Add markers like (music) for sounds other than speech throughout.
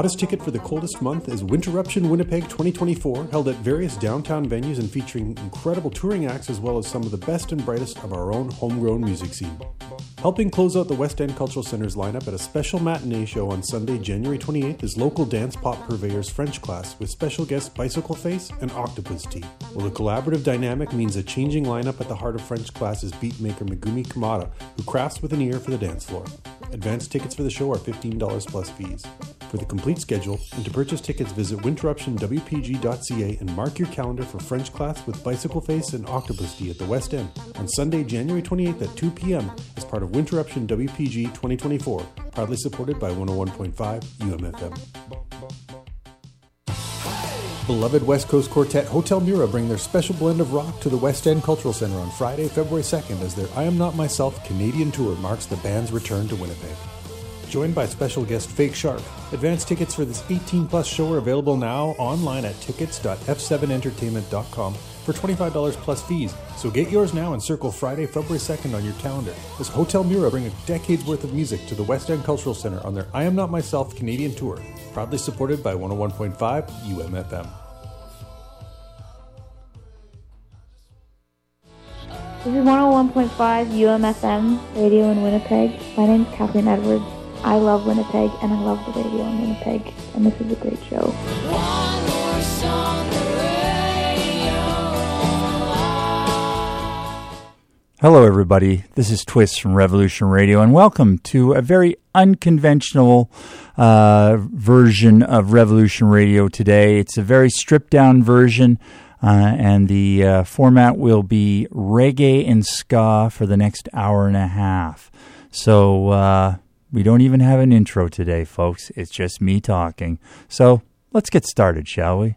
hottest ticket for the coldest month is Winterruption Winnipeg 2024, held at various downtown venues and featuring incredible touring acts as well as some of the best and brightest of our own homegrown music scene. Helping close out the West End Cultural Center's lineup at a special matinee show on Sunday, January 28th is local dance pop purveyors French Class with special guests Bicycle Face and Octopus Tea. Well, the collaborative dynamic means a changing lineup at the heart of French Class's beatmaker Megumi Kamada, who crafts with an ear for the dance floor. Advanced tickets for the show are $15 plus fees. For the complete schedule and to purchase tickets, visit winterruptionwpg.ca and mark your calendar for French class with Bicycle Face and Octopus Tea at the West End on Sunday, January 28th at 2 p.m. as part of Winterruption WPG 2024, proudly supported by 101.5 UMFM. Beloved West Coast quartet Hotel Mira bring their special blend of rock to the West End Cultural Center on Friday, February 2nd as their I Am Not Myself Canadian tour marks the band's return to Winnipeg. Joined by special guest Fake Shark, advance tickets for this 18 plus show are available now online at tickets.f7entertainment.com for $25 plus fees. So get yours now and circle Friday, February 2nd on your calendar as Hotel Mira bring a decade's worth of music to the West End Cultural Center on their I Am Not Myself Canadian tour, proudly supported by 101.5 UMFM. This is 101.5 UMFM radio in Winnipeg. My name is Kathleen Edwards. I love Winnipeg and I love the radio in Winnipeg, and this is a great show. Hello, everybody. This is Twist from Revolution Radio, and welcome to a very unconventional uh, version of Revolution Radio today. It's a very stripped down version, uh, and the uh, format will be reggae and ska for the next hour and a half. So, uh, we don't even have an intro today, folks. It's just me talking. So, let's get started, shall we?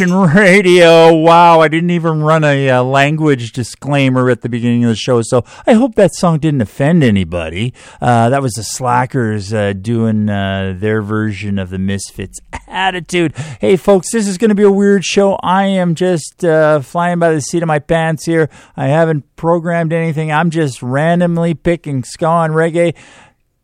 Revolution Radio. Wow, I didn't even run a uh, language disclaimer at the beginning of the show, so I hope that song didn't offend anybody. Uh, that was the Slackers uh, doing uh, their version of the Misfits attitude. Hey, folks, this is going to be a weird show. I am just uh, flying by the seat of my pants here. I haven't programmed anything. I'm just randomly picking ska and reggae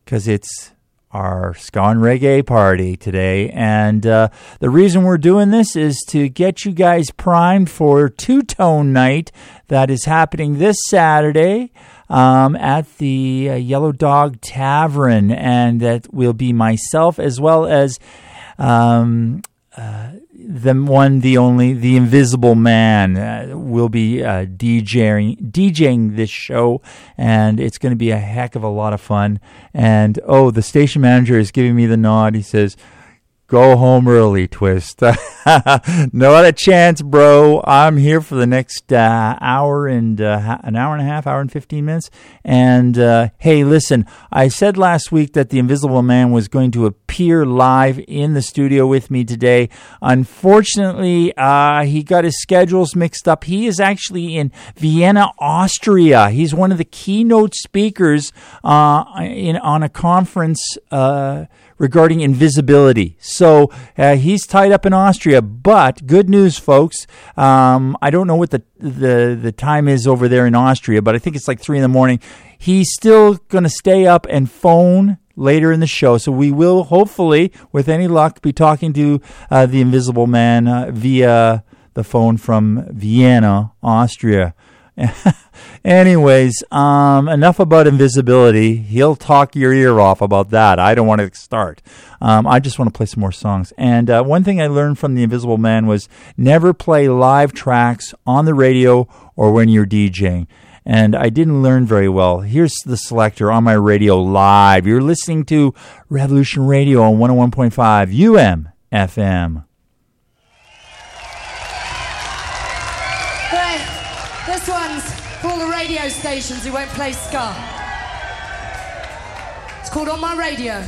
because it's our ska and reggae party today. And uh, the reason we're doing this is to get you guys primed for Two Tone Night that is happening this Saturday. Um, at the uh, Yellow Dog Tavern, and that will be myself as well as um, uh, the one, the only, the Invisible Man uh, will be uh, DJing DJing this show, and it's going to be a heck of a lot of fun. And oh, the station manager is giving me the nod. He says. Go home early, Twist. (laughs) Not a chance, bro. I'm here for the next uh, hour and uh, an hour and a half, hour and 15 minutes. And uh, hey, listen, I said last week that the Invisible Man was going to appear live in the studio with me today. Unfortunately, uh, he got his schedules mixed up. He is actually in Vienna, Austria. He's one of the keynote speakers uh, in on a conference uh, regarding invisibility. So uh, he's tied up in Austria. But good news, folks. Um, I don't know what the, the the time is over there in Austria, but I think it's like three in the morning. He's still going to stay up and phone later in the show. So we will hopefully, with any luck, be talking to uh, the Invisible Man uh, via the phone from Vienna, Austria. (laughs) Anyways, um, enough about invisibility. He'll talk your ear off about that. I don't want to start. Um, I just want to play some more songs. And uh, one thing I learned from the Invisible Man was never play live tracks on the radio or when you're DJing. And I didn't learn very well. Here's the Selecter on my radio live. You're listening to Revolution Radio on 101.5 UM FM. Stations who won't play ska. It's called On My Radio.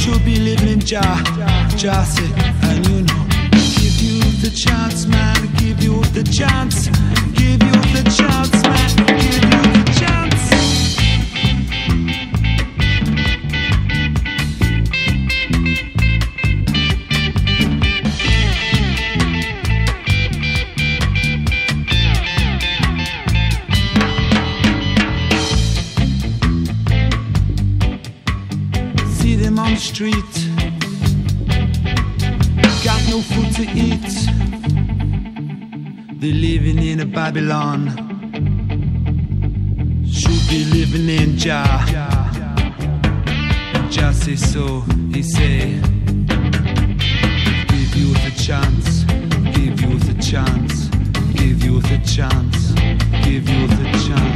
should be living in Jah, Jah and you know. Give you the chance, man, give you the chance, give you the chance, man, give you street. Got no food to eat. They're living in a Babylon. Should be living in Jah. Jah say so, he say. Give you the chance, give you the chance, give you the chance, give you the chance.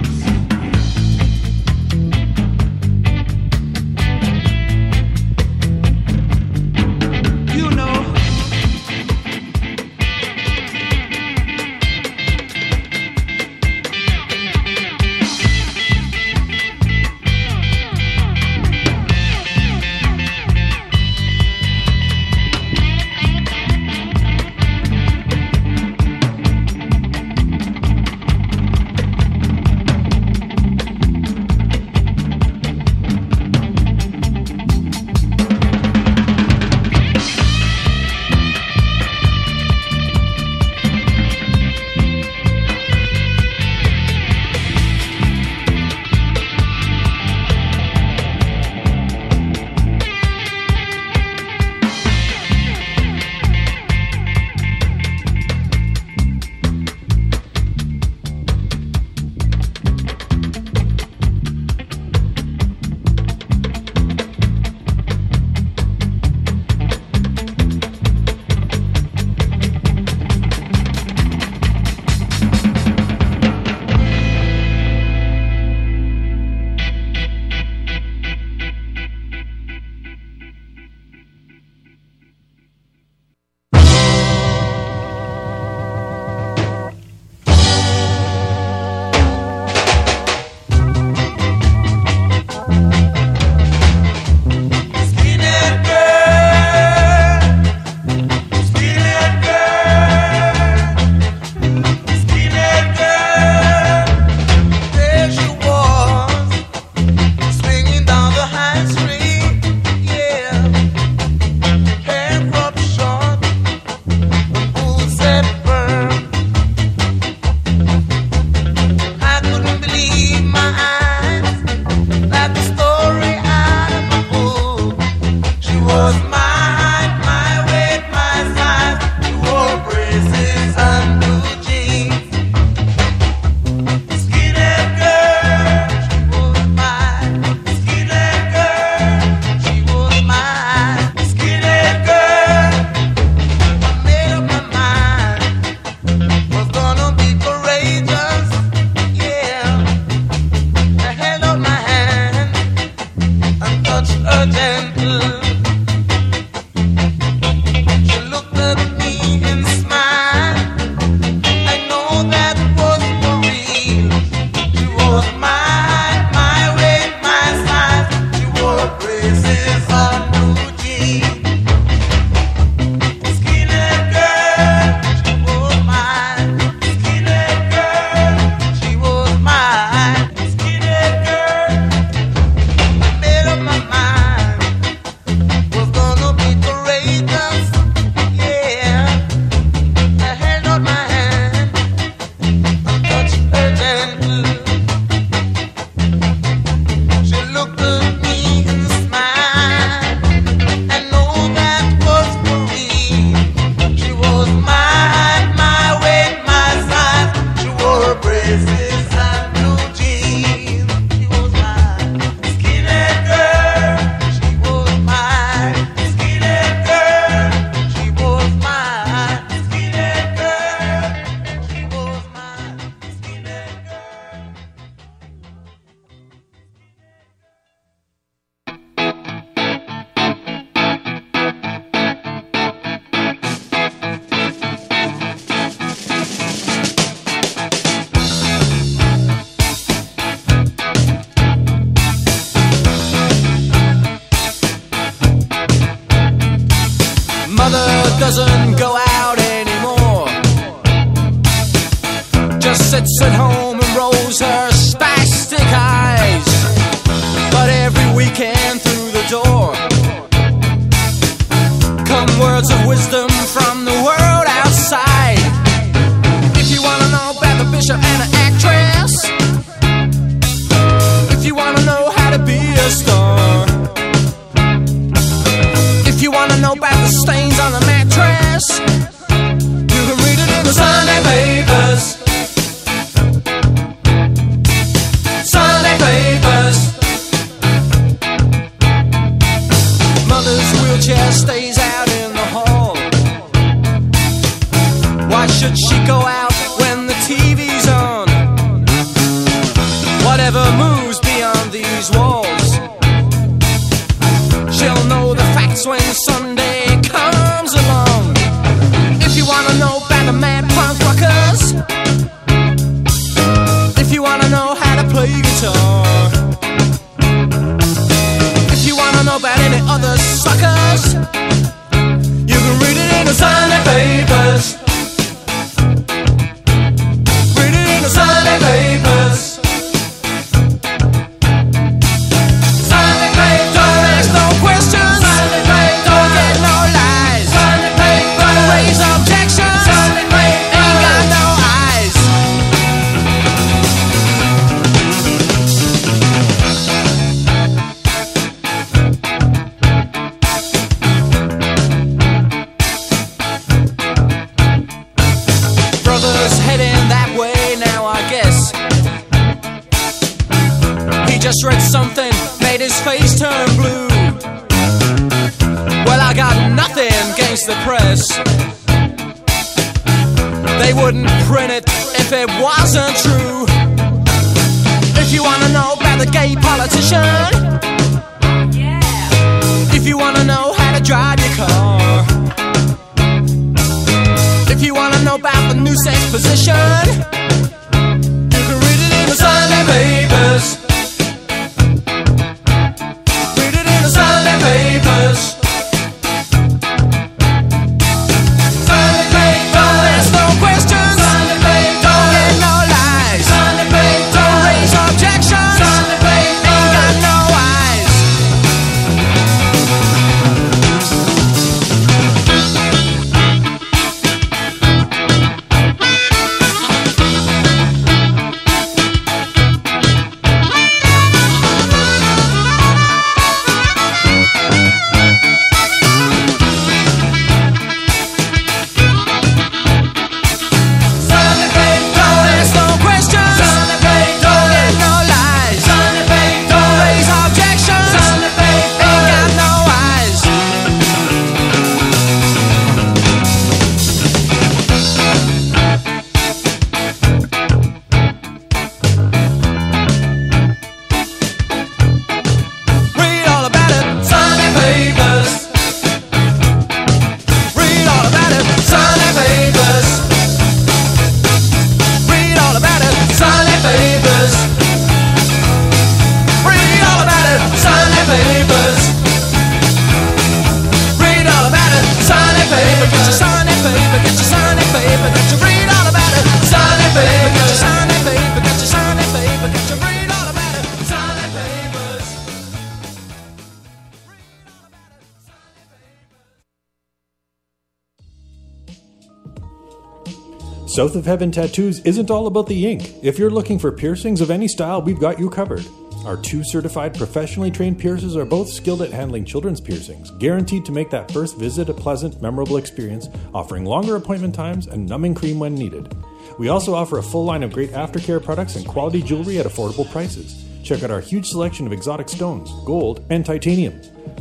South of Heaven Tattoos isn't all about the ink. If you're looking for piercings of any style, we've got you covered. Our two certified professionally trained piercers are both skilled at handling children's piercings, guaranteed to make that first visit a pleasant, memorable experience, offering longer appointment times and numbing cream when needed. We also offer a full line of great aftercare products and quality jewelry at affordable prices. Check out our huge selection of exotic stones, gold, and titanium.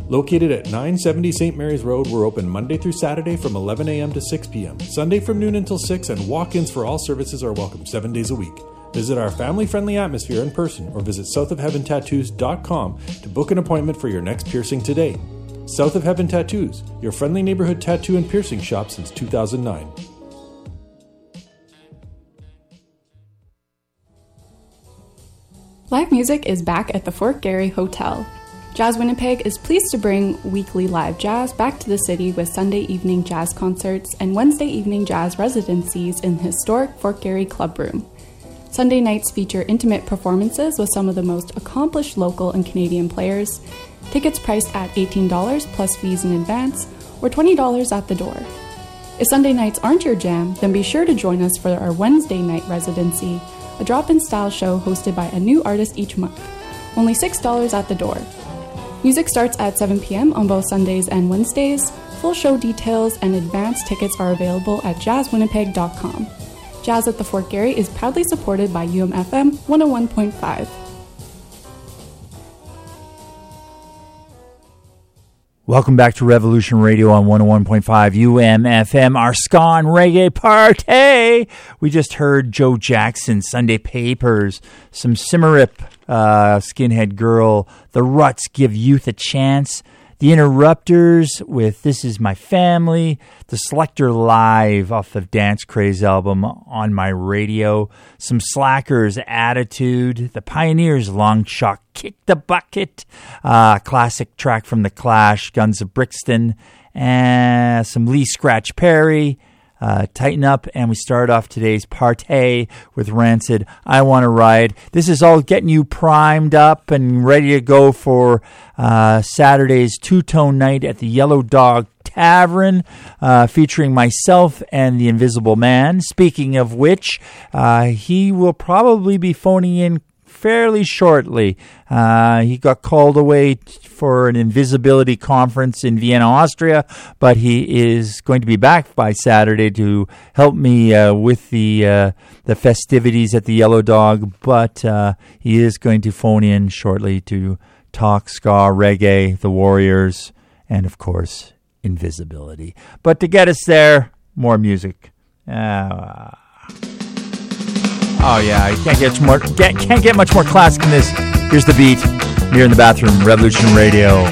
Located at 970 St. Mary's Road, we're open Monday through Saturday from 11 a.m. to 6 p.m., Sunday from noon until 6, and walk ins for all services are welcome seven days a week. Visit our family friendly atmosphere in person or visit southofheaventattoos.com to book an appointment for your next piercing today. South of Heaven Tattoos, your friendly neighborhood tattoo and piercing shop since 2009. Live music is back at the Fort Garry Hotel. Jazz Winnipeg is pleased to bring weekly live jazz back to the city with Sunday evening jazz concerts and Wednesday evening jazz residencies in the historic Fort Garry Club Room. Sunday nights feature intimate performances with some of the most accomplished local and Canadian players. Tickets priced at $18 plus fees in advance or $20 at the door. If Sunday nights aren't your jam, then be sure to join us for our Wednesday night residency, a drop in style show hosted by a new artist each month. Only $6 at the door. Music starts at 7 p.m. on both Sundays and Wednesdays. Full show details and advance tickets are available at jazzwinnipeg.com. Jazz at the Fort Garry is proudly supported by UMFM 101.5. Welcome back to Revolution Radio on 101.5 UMFM, our ska and reggae party. We just heard Joe Jackson, Sunday Papers, some Symarip, uh, Skinhead Girl, The Ruts Give Youth a Chance, The Interrupters with This Is My Family, The Selecter Live off the Dance Craze album on my radio, some Slackers Attitude, The Pioneers Long Shot Kick the Bucket, uh, classic track from The Clash, Guns of Brixton, and some Lee Scratch Perry. Uh, tighten up, and we start off today's partay with Rancid. I want to ride. This is all getting you primed up and ready to go for uh, Saturday's two tone night at the Yellow Dog Tavern, uh, featuring myself and the Invisible Man. Speaking of which, uh, he will probably be phoning in fairly shortly. Uh, he got called away t- for an invisibility conference in Vienna, Austria, but he is going to be back by Saturday to help me uh, with the uh, the festivities at the Yellow Dog. But uh, he is going to phone in shortly to talk ska, reggae, the Warriors, and of course invisibility. But to get us there, more music. Oh yeah, you can't get more get, can't get much more classic than this. Here's the beat. You're in the bathroom. Revolution Radio.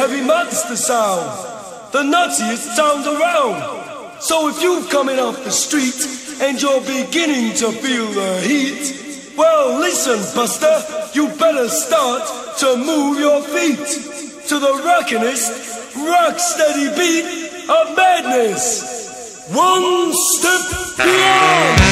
Heavy, monster sound. The nuttiest sound around. So if you're coming off the street and you're beginning to feel the heat, well, listen, Buster, you better start to move your feet to the rockinest, rock steady beat of madness. One step beyond.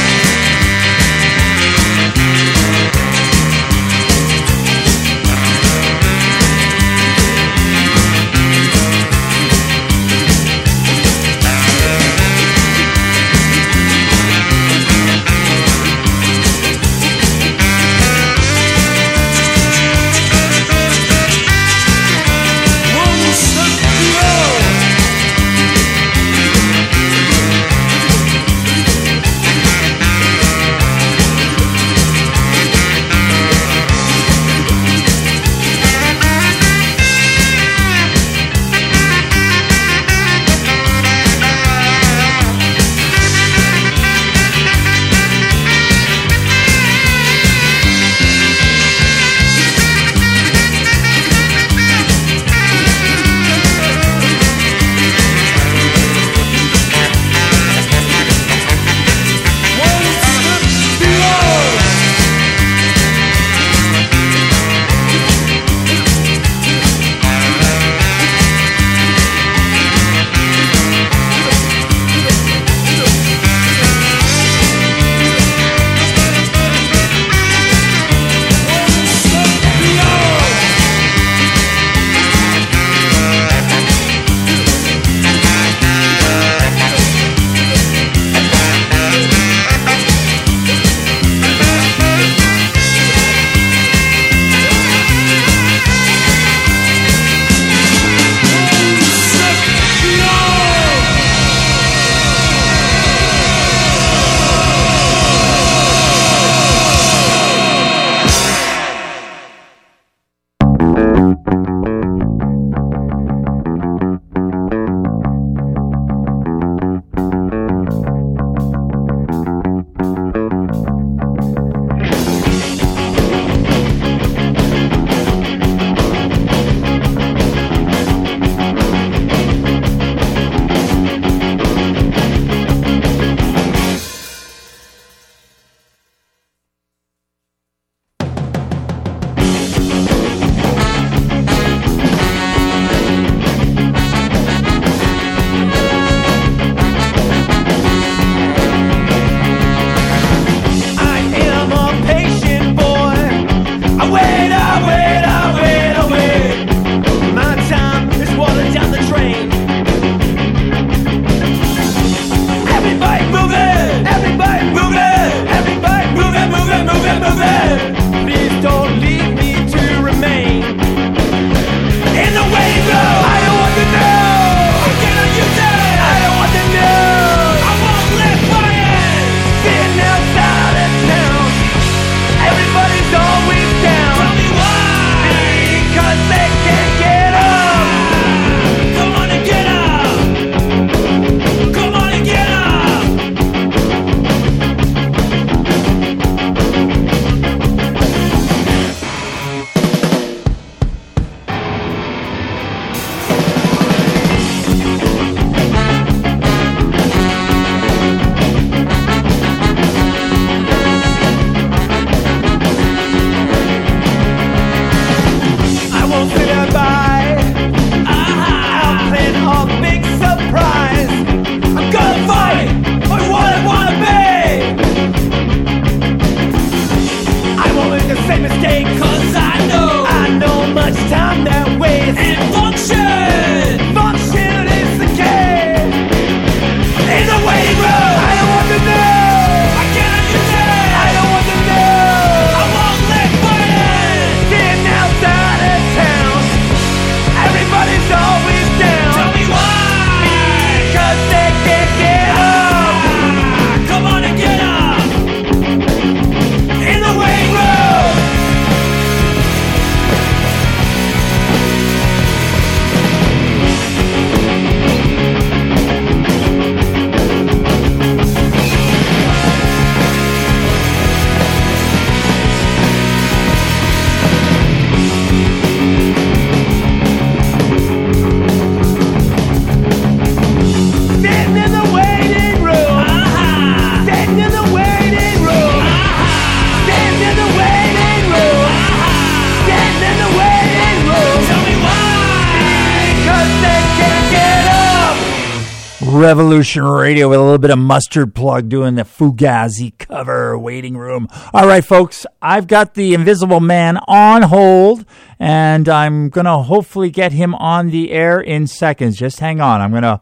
Revolution Radio with a little bit of mustard plug doing the Fugazi cover waiting room. All right, folks, I've got the Invisible Man on hold, and I'm going to hopefully get him on the air in seconds. Just hang on. I'm going to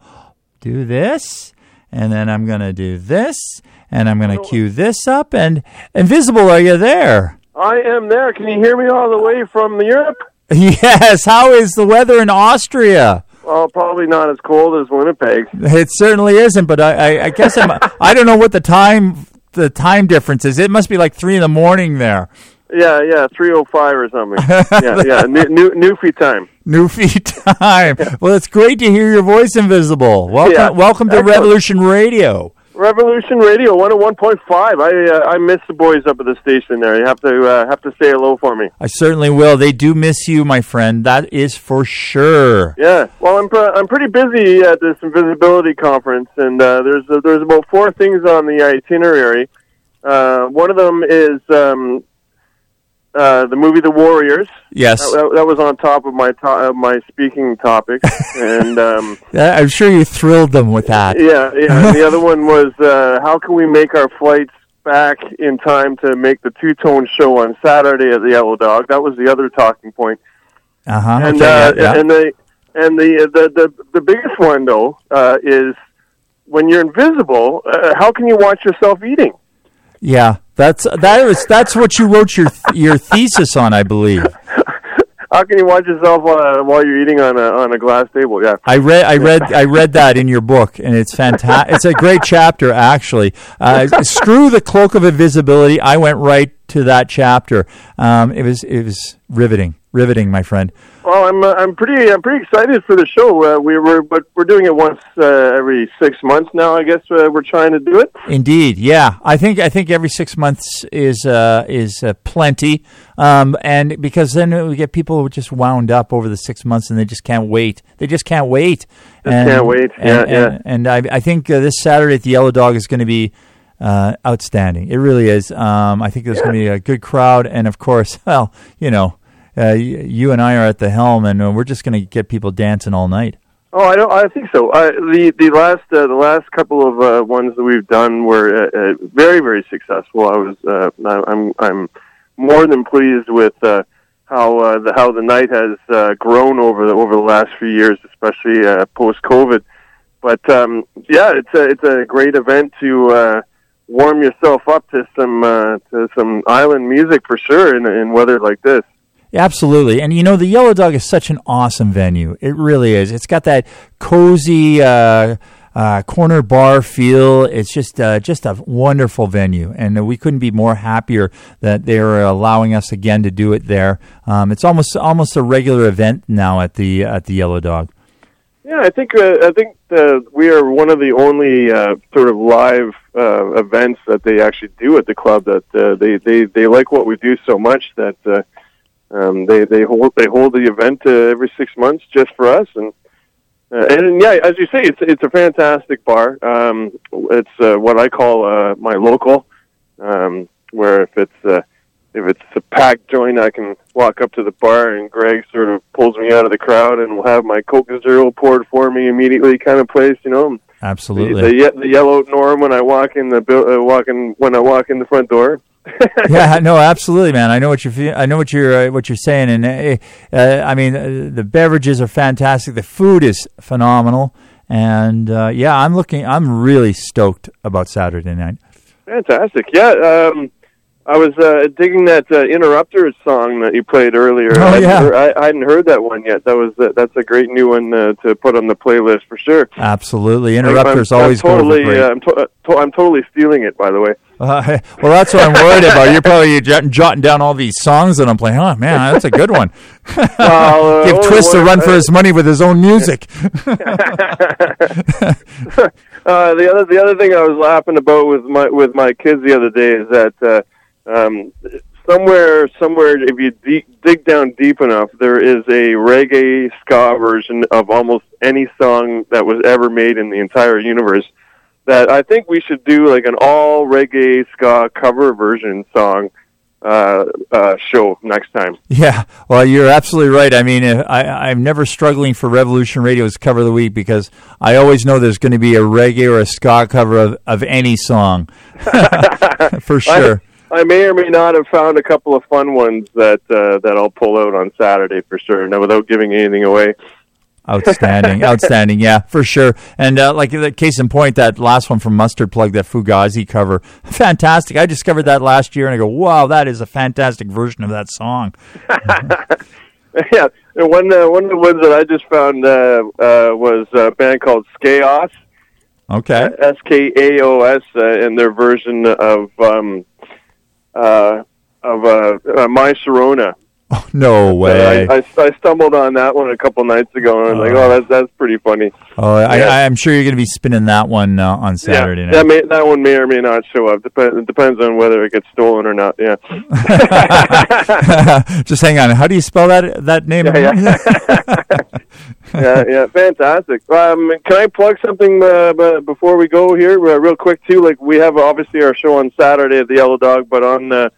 do this, and then I'm going to do this, and I'm going to cue this up. And Invisible, are you there? I am there. Can you hear me all the way from Europe? (laughs) Yes. How is the weather in Austria? Well, probably not as cold as Winnipeg. It certainly isn't, but I, I, I guess I'm, I don't know what the time the time difference is. It must be like three in the morning there. Yeah, yeah, three oh five or something. yeah, yeah, new new Newfie time. (laughs) Newfie time. well, it's great to hear your voice, Invisible. Welcome, Yeah. welcome to Excellent. Revolution Radio. Revolution Radio one hundred one point five. I uh, I miss the boys up at the station there. You have to uh, have to say hello for me. I certainly will. They do miss you, my friend. That is for sure. Yeah, well, I'm pr- I'm pretty busy at this invisibility conference, and uh, there's uh, there's about four things on the itinerary. Uh, one of them is um, uh, the movie The Warriors. Yes. that, that, that was on top of my to- uh, my speaking topic, (laughs) and um, (laughs) I'm sure you thrilled them with that. yeah, yeah. The (laughs) other one was uh, how can we make our flights back in time to make the two tone show on Saturday at the Yellow Dog? That was the other talking point. Uh huh. and okay, uh, yeah, yeah. and the and the the the, the biggest one though uh, is when you're invisible. Uh, how can you watch yourself eating? yeah, that's that was that's what you wrote your your thesis on, I believe. How can you watch yourself uh, while you're eating on a on a glass table? Yeah, I read, I read, (laughs) I read that in your book, and it's fantastic. it's a great chapter, actually. Uh, screw the cloak of invisibility. I went right to that chapter. Um, it was, it was riveting, riveting, my friend. Well, I'm uh, I'm pretty I'm pretty excited for the show. Uh, we were but we're doing it once uh, every six months now. I guess uh, we're trying to do it. Indeed, yeah. I think I think every six months is uh, is uh, plenty, um, and because then we get people just wound up over the six months, and they just can't wait. They just can't wait. Just and, can't wait. Yeah, and, yeah. And, and I, I think uh, this Saturday at the Yellow Dog is going to be uh, outstanding. It really is. Um, I think there's going to be a good crowd, and of course, (laughs) well, you know, uh, you and I are at the helm, and uh, we're just going to get people dancing all night. Oh, I don't. I think so. The the last uh, the last couple of uh, ones that we've done were uh, uh, very very successful. I was uh, I- I'm I'm more than pleased with uh, how uh, the how the night has uh, grown over the over the last few years, especially uh, post COVID. But um, yeah, it's a it's a great event to uh, warm yourself up to some uh, to some island music for sure in in weather like this. Absolutely. And you know, the Yellow Dog is such an awesome venue. It really is. It's got that cozy uh, uh, corner bar feel. It's just uh, just a wonderful venue. And we couldn't be more happier that they're allowing us again to do it there. Um, it's almost almost a regular event now at the at the Yellow Dog. Yeah, I think uh, I think we are one of the only uh, sort of live uh, events that they actually do at the club. That they they they like what we do so much that uh, um, they they hold they hold the event uh, every six months just for us. And uh, and yeah, as you say, it's it's a fantastic bar. Um, it's uh, what I call uh, my local, um, where if it's uh, if it's a packed joint, I can walk up to the bar and Greg sort of pulls me out of the crowd and will have my Coke Zero poured for me immediately, kind of place, you know. Absolutely. the, ye- the yellow norm when I walk in the uh, walk in, when I walk in the front door. (laughs) yeah, no, absolutely, man. I know what you're. I know what you're. Uh, what you're saying, and uh, uh, I mean, uh, the beverages are fantastic. The food is phenomenal, and uh, yeah, I'm looking. I'm really stoked about Saturday night. Fantastic, yeah. Um, I was uh, digging that uh, Interrupters song that you played earlier. Oh, I yeah. heard- I, I hadn't heard that one yet. That was uh, that's a great new one uh, to put on the playlist for sure. Absolutely, interrupters I'm, always I'm totally, go over great. uh, I'm, to- uh, to- I'm totally stealing it, by the way. (laughs) Well, that's what I'm worried about. You're probably (laughs) jot- jotting down all these songs that I'm playing. Oh man, that's a good one. (laughs) Well, Give Twist a run for his money with his own music. uh, the other the other thing I was laughing about with my with my kids the other day is that uh, um, somewhere somewhere if you de- dig down deep enough, there is a reggae ska version of almost any song that was ever made in the entire universe. That I think we should do like an all reggae ska cover version song uh, uh, show next time. Yeah, well, you're absolutely right. I mean, I, I'm never struggling for Revolution Radio's cover of the week because I always know there's going to be a reggae or a ska cover of, of any song, (laughs) (laughs) for sure. I, may or may not have found a couple of fun ones that uh, that I'll pull out on Saturday for sure. Now, without giving anything away. Outstanding, (laughs) outstanding, yeah, for sure. And uh, like the case in point, that last one from Mustard Plug, that Fugazi cover, fantastic. I discovered that last year, and I go, wow, that is a fantastic version of that song. (laughs) yeah, and one uh, one of the ones that I just found uh, uh, was a band called Skaos. Okay. S K A O S, uh, in their version of um, uh, of uh, uh, My Sharona. (laughs) No way. I, I, I stumbled on that one a couple nights ago, and I was like, "Oh, that's that's pretty funny." Oh, I, Yeah. I'm sure you're going to be spinning that one uh, on Saturday yeah, night. that may that one may or may not show up. Dep- it depends on whether it gets stolen or not. Yeah. (laughs) Just hang on. How do you spell that that name? yeah, (laughs) yeah, fantastic. Um, can I plug something uh, before we go here, uh, real quick too? Like we have obviously our show on Saturday at the Yellow Dog, but on uh,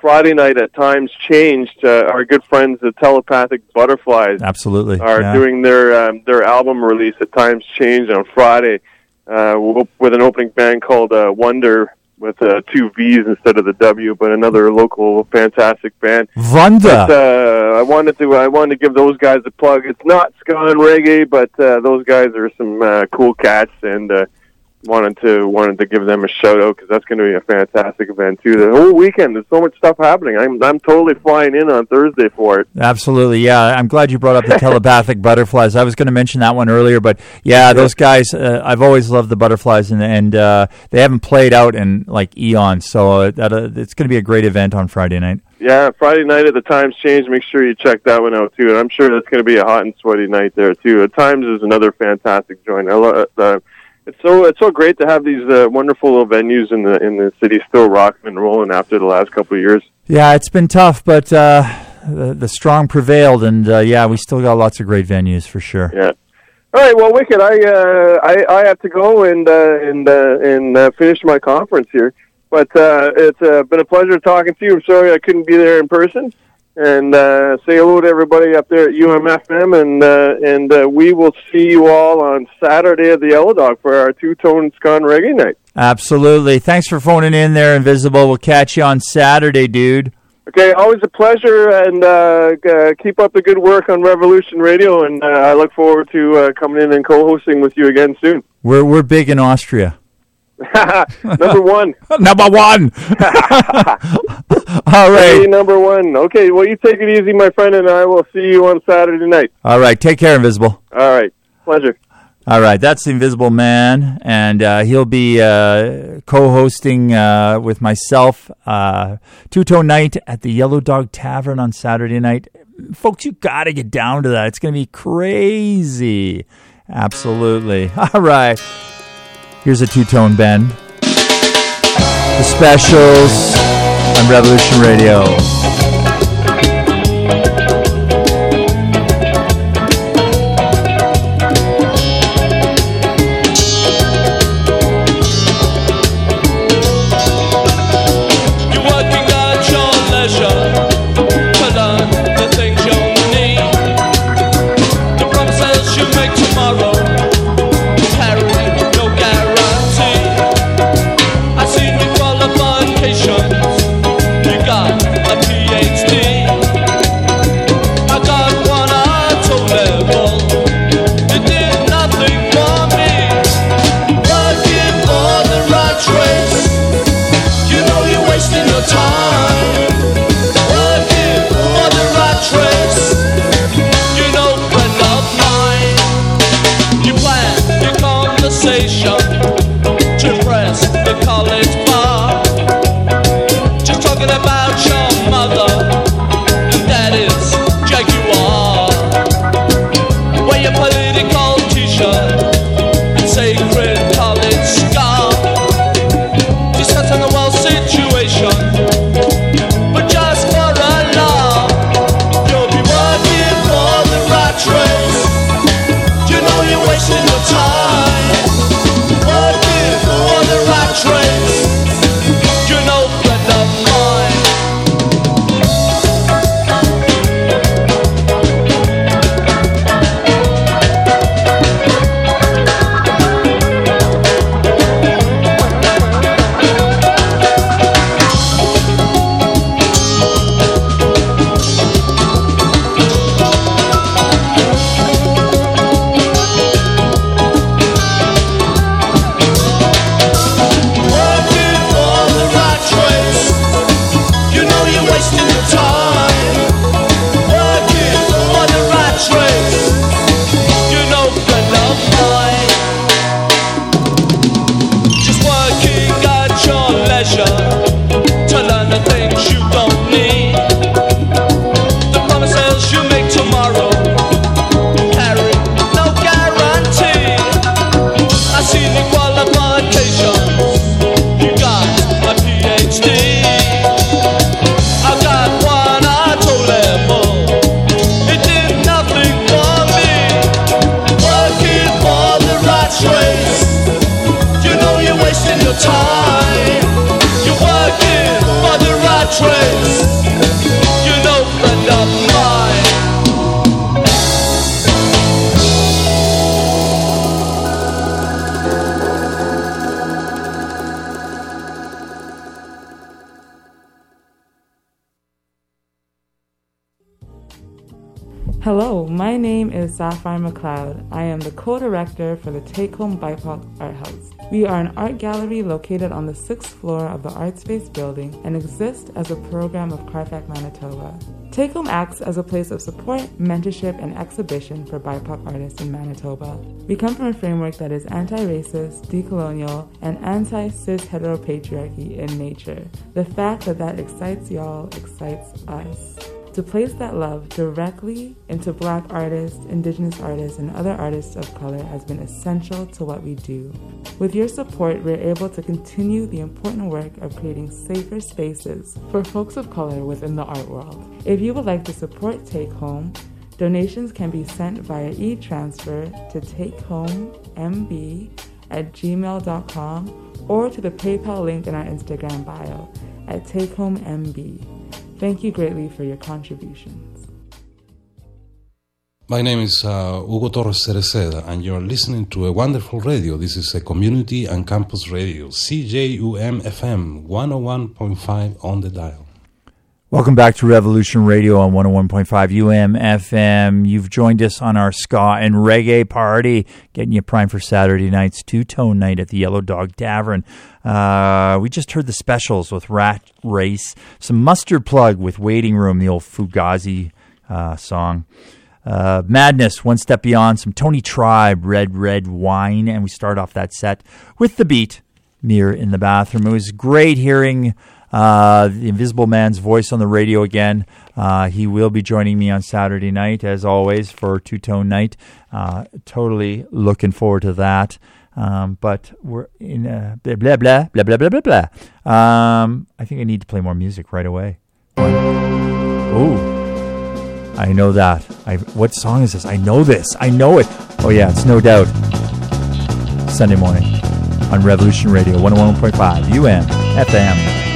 Friday night at Times Changed, uh, our good friends the Telepathic Butterflies Absolutely. are yeah. doing their um, their album release at Times Changed on Friday uh, with an opening band called uh, Wonder with uh, two V's instead of the W, but another local fantastic band. Wonder. But, uh, I wanted to I wanted to give those guys a plug. It's not ska and reggae, but uh, those guys are some uh, cool cats, and uh, wanted to wanted to give them a shout out because that's going to be a fantastic event too. The whole weekend, there's so much stuff happening. I'm I'm totally flying in on Thursday for it. Absolutely, yeah. I'm glad you brought up the (laughs) telepathic butterflies. I was going to mention that one earlier, but yeah, those guys. Uh, I've always loved the butterflies, and and uh, they haven't played out in like eons. So uh, that, uh, it's going to be a great event on Friday night. Yeah, Friday night at the Times Change. Make sure you check that one out too. And I'm sure that's going to be a hot and sweaty night there too. The Times is another fantastic joint. I love. Uh, it's so it's so great to have these uh, wonderful little venues in the in the city still rocking and rolling after the last couple of years. Yeah, it's been tough, but uh, the, the strong prevailed, and uh, yeah, we still got lots of great venues for sure. Yeah. All right, well, Wicked, I uh, I, I have to go and uh, and uh, and uh, finish my conference here, but uh, it's uh, been a pleasure talking to you. I'm sorry I couldn't be there in person, and uh, say hello to everybody up there at UMFM, and uh, and uh, we will see you all on Saturday at the Yellow Dog for our two tone scone reggae night. Absolutely. Thanks for phoning in there, Invisible. We'll catch you on Saturday, dude. Okay, always a pleasure, and uh, uh, keep up the good work on Revolution Radio, and uh, I look forward to uh, coming in and co-hosting with you again soon. We're we're big in Austria. (laughs) Number one. (laughs) number one. (laughs) All right. Hey, number one. Okay, well, you take it easy, my friend, and I will see you on Saturday night. All right. Take care, Invisible. All right. Pleasure. All right, that's the Invisible Man, and uh, he'll be uh, co-hosting uh, with myself uh, Two Tone Night at the Yellow Dog Tavern on Saturday night. Folks, you got to get down to that. It's going to be crazy. Absolutely. All right. Here's a Two Tone Ben. The specials on Revolution Radio. Home BIPOC Art House. We are an art gallery located on the sixth floor of the Art Space building and exist as a program of Carfax, Manitoba. Take Home acts as a place of support, mentorship, and exhibition for BIPOC artists in Manitoba. We come from a framework that is anti-racist, decolonial, and anti-cis heteropatriarchy in nature. The fact that that excites y'all excites us. To place that love directly into black artists, indigenous artists, and other artists of color has been essential to what we do. With your support, we're able to continue the important work of creating safer spaces for folks of color within the art world. If you would like to support Take Home, donations can be sent via e transfer to takehomemb at gmail.com or to the PayPal link in our Instagram bio at takehomemb. Thank you greatly for your contributions. My name is uh, Hugo Torres Cereceda, and you're listening to a wonderful radio. This is a community and campus radio, CJUM FM 101.5 on the dial. Welcome back to Revolution Radio on 101.5 UM FM. You've joined us on our ska and reggae party, getting you primed for Saturday night's two tone night at the Yellow Dog Tavern. Uh, we just heard the specials with Rat Race, some Mustard Plug with Waiting Room, the old Fugazi uh, song. Uh, Madness, One Step Beyond, some Tony Tribe, Red Red Wine, and we start off that set with the beat, Mirror in the Bathroom. It was great hearing uh, the Invisible Man's voice on the radio again. Uh, he will be joining me on Saturday night, as always, for Two Tone Night. Uh, totally looking forward to that. Um, but we're in a blah, blah, blah, blah, blah, blah, blah, blah. Um, I think I need to play more music right away. Ooh. I know that. I, what song is this? I know this. I know it. Oh, yeah, it's no doubt. Sunday morning on Revolution Radio 101.5 UM FM.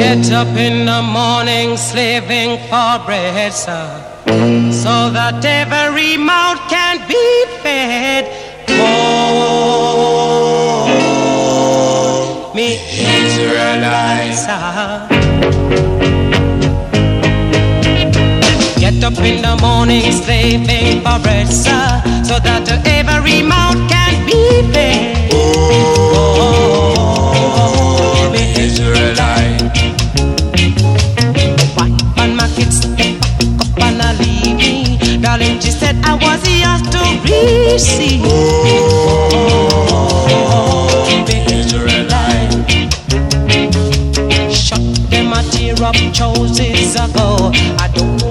Get up in the morning slaving for bread, sir, so that every mouth can be fed. Oh, me Israelites. Get up in the morning slaving for bread, sir, so that every mouth can that I was yours to receive. Oh, the Israelite them a tear up choices ago. I don't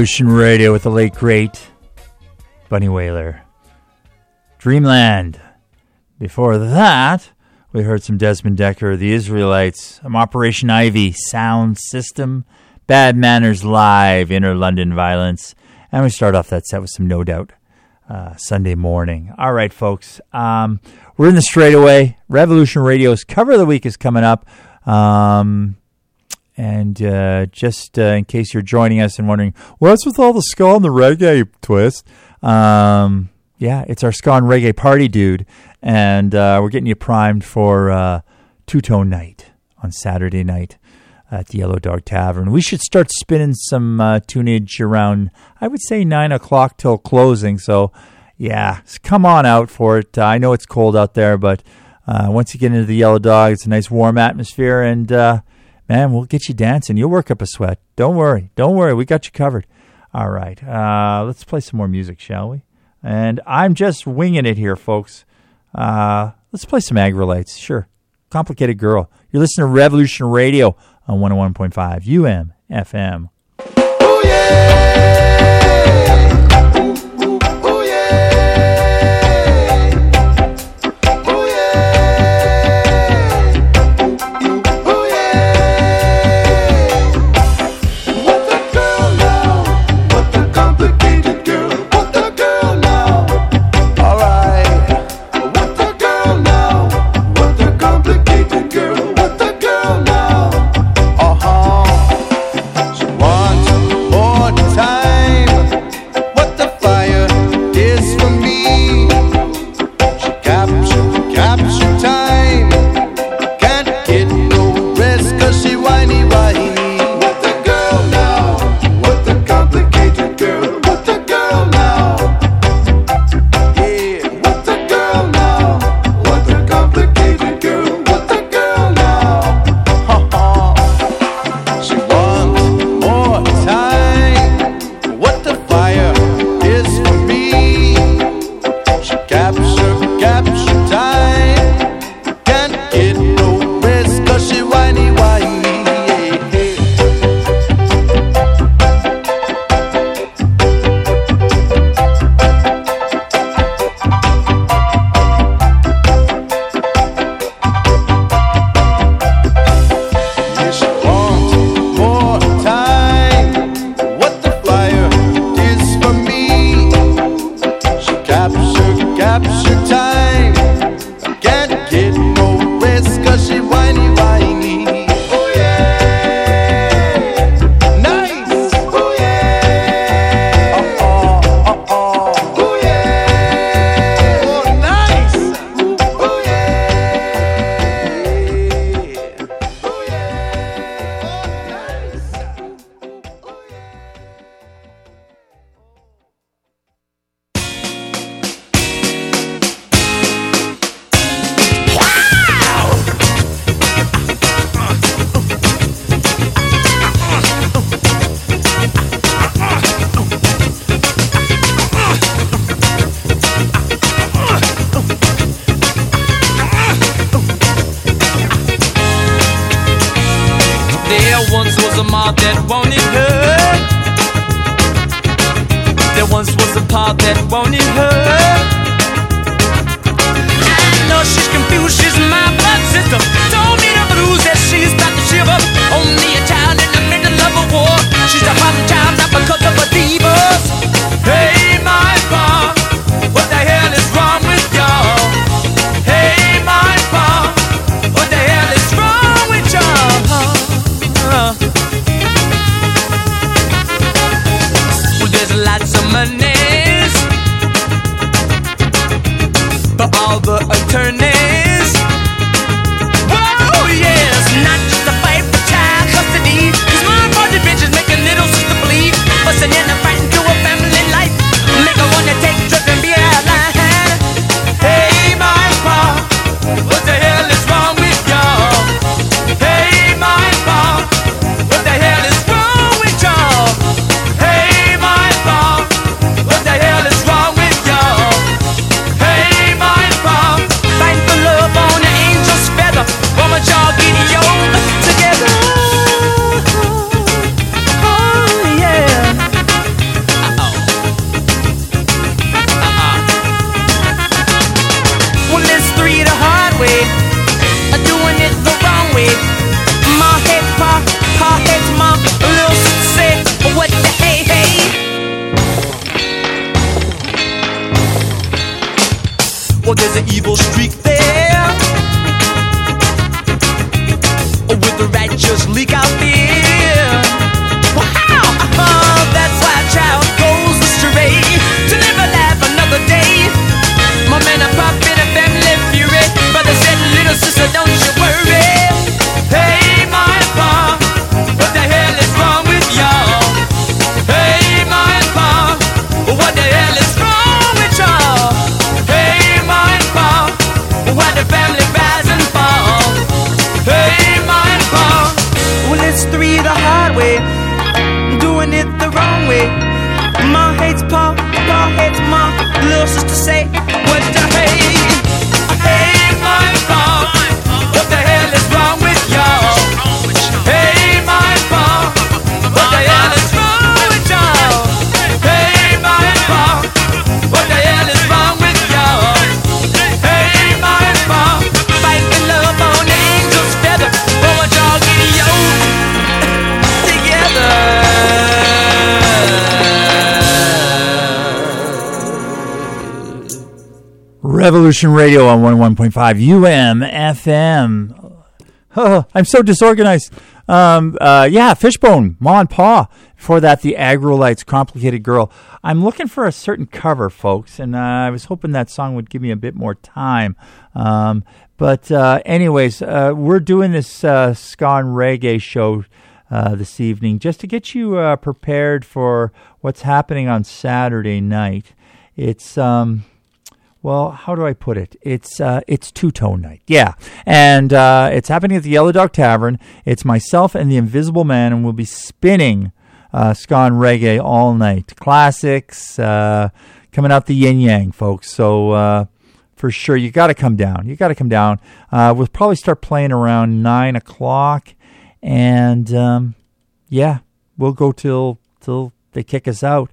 Revolution Radio with the late great Bunny Wailer. Dreamland. Before that, we heard some Desmond Dekker, The Israelites, some Operation Ivy, Sound System, Bad Manners Live, Inner London Violence, and we start off that set with some No Doubt. Uh, Sunday morning. All right, folks. Um, we're in the straightaway. Revolution Radio's cover of the week is coming up. Um, and uh, just uh, in case you're joining us and wondering, what's with all the skull and the reggae twist? Um, yeah, it's our ska and reggae party, dude. And uh, we're getting you primed for uh, Two Tone Night on Saturday night at the Yellow Dog Tavern. We should start spinning some uh, tunage around, I would say, 9 o'clock till closing. So, yeah, come on out for it. I know it's cold out there, but uh, once you get into the Yellow Dog, it's a nice warm atmosphere. And, uh, man, we'll get you dancing. You'll work up a sweat. Don't worry. Don't worry. We got you covered. All right. Uh, let's play some more music, shall we? And I'm just winging it here, folks. Uh, let's play some Aggrolites. Sure. Complicated Girl. You're listening to Revolution Radio on 101.5 UM FM. Complicated There once was a mob that wanted her. There once was a part that wanted her. Know she's confused, she's my blood sister. Told me the blues that she's about to shiver. Only a child in the middle of a war. She's a hot child, not because of her divas. Hey, Revolution Radio on 101.5 UM FM. Oh, I'm so disorganized. Um, uh, yeah, Fishbone, Ma and Pa. Before that, the Aggrolites, Complicated Girl. I'm looking for a certain cover, folks, and uh, I was hoping that song would give me a bit more time. Um, but, uh, anyways, uh, we're doing this uh, ska reggae show uh, this evening just to get you uh, prepared for what's happening on Saturday night. It's um, well, how do I put it? It's uh, it's two tone night, yeah, and uh, it's happening at the Yellow Dog Tavern. It's myself and the Invisible Man, and we'll be spinning uh, ska and reggae all night. Classics uh, coming out the yin yang, folks. So uh, for sure, you got to come down. You got to come down. Uh, we'll probably start playing around nine o'clock, and um, yeah, we'll go till till they kick us out.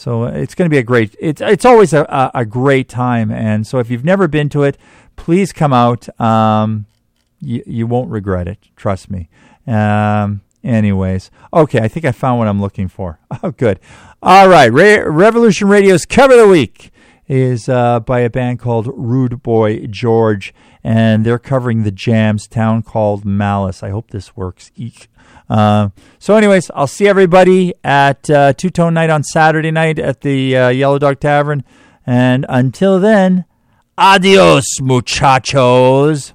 So uh, it's going to be a great. It's it's always a, a, a great time, and so if you've never been to it, please come out. Um, you you won't regret it. Trust me. Um, anyways, okay, I think I found what I'm looking for. (laughs) Oh, good. All right, Re- Revolution Radio's cover of the week is uh, by a band called Rude Boy George, and they're covering the Jams town called Malice. I hope this works. Eek. Uh, so, anyways, I'll see everybody at uh, Two Tone Night on Saturday night at the uh, Yellow Dog Tavern. And until then, adios, muchachos.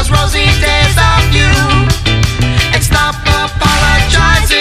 Those rosy days are few. And stop apologizing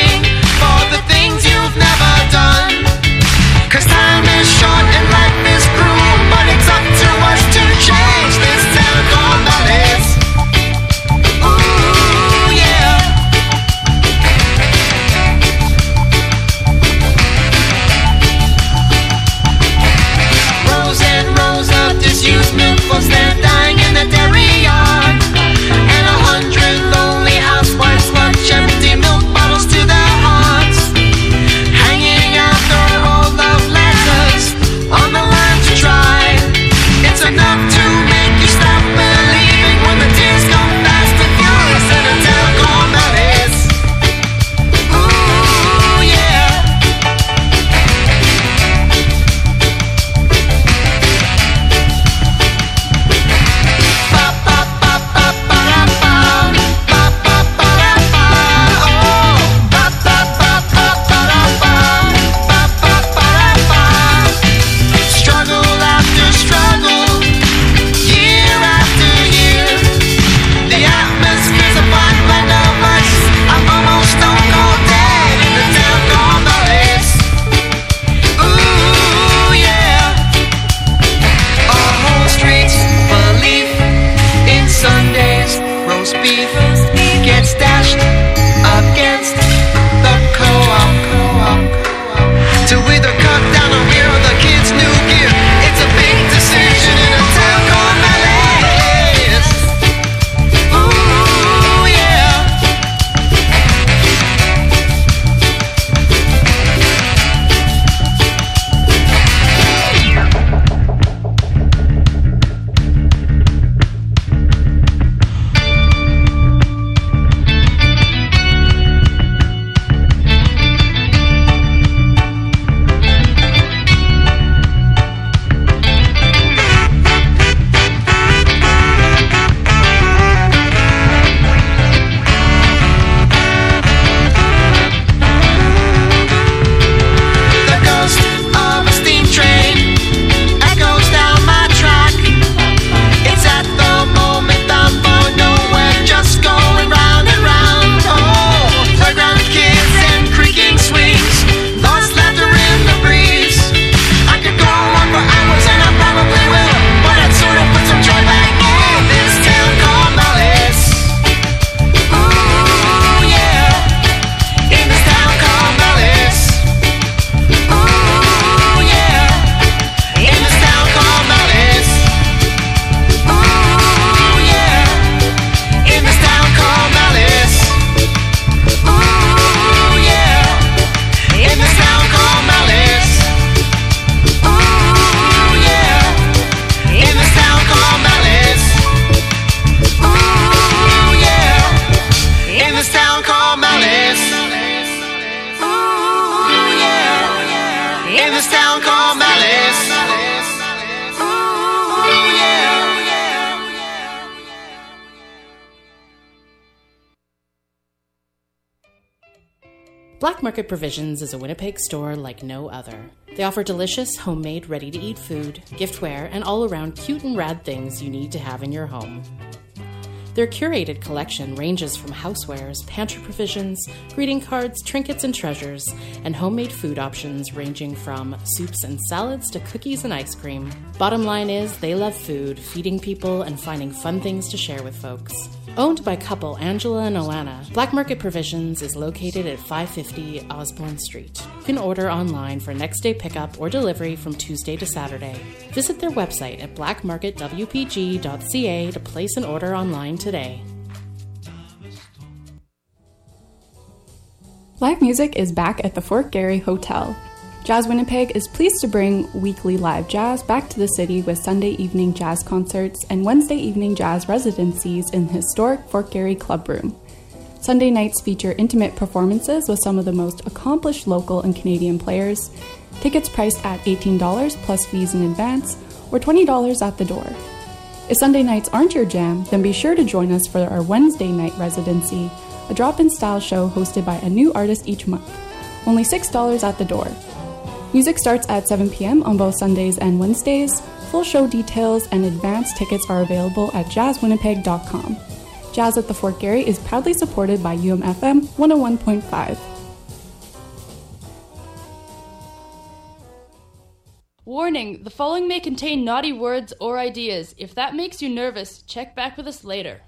delicious, homemade, ready to eat food, giftware, and all around cute and rad things you need to have in your home. Their curated collection ranges from housewares, pantry provisions, greeting cards, trinkets and treasures, and homemade food options ranging from soups and salads to cookies and ice cream. Bottom line is, they love food, feeding people, and finding fun things to share with folks. Owned by couple Angela and Alana, Black Market Provisions is located at 550 Osborne Street. You can order online for next day pickup or delivery from Tuesday to Saturday. Visit their website at blackmarketwpg.ca to place an order online today. Live music is back at the Fort Garry Hotel. Jazz Winnipeg is pleased to bring weekly live jazz back to the city with Sunday evening jazz concerts and Wednesday evening jazz residencies in the historic Fort Garry Club Room. Sunday nights feature intimate performances with some of the most accomplished local and Canadian players. Tickets priced at $18 plus fees in advance or $20 at the door. If Sunday nights aren't your jam, then be sure to join us for our Wednesday night residency, a drop in style show hosted by a new artist each month. Only $6 at the door. Music starts at 7 p.m. on both Sundays and Wednesdays. Full show details and advance tickets are available at jazzwinnipeg.com. Jazz at the Fort Garry is proudly supported by UMFM 101.5. Warning the following may contain naughty words or ideas. If that makes you nervous, check back with us later.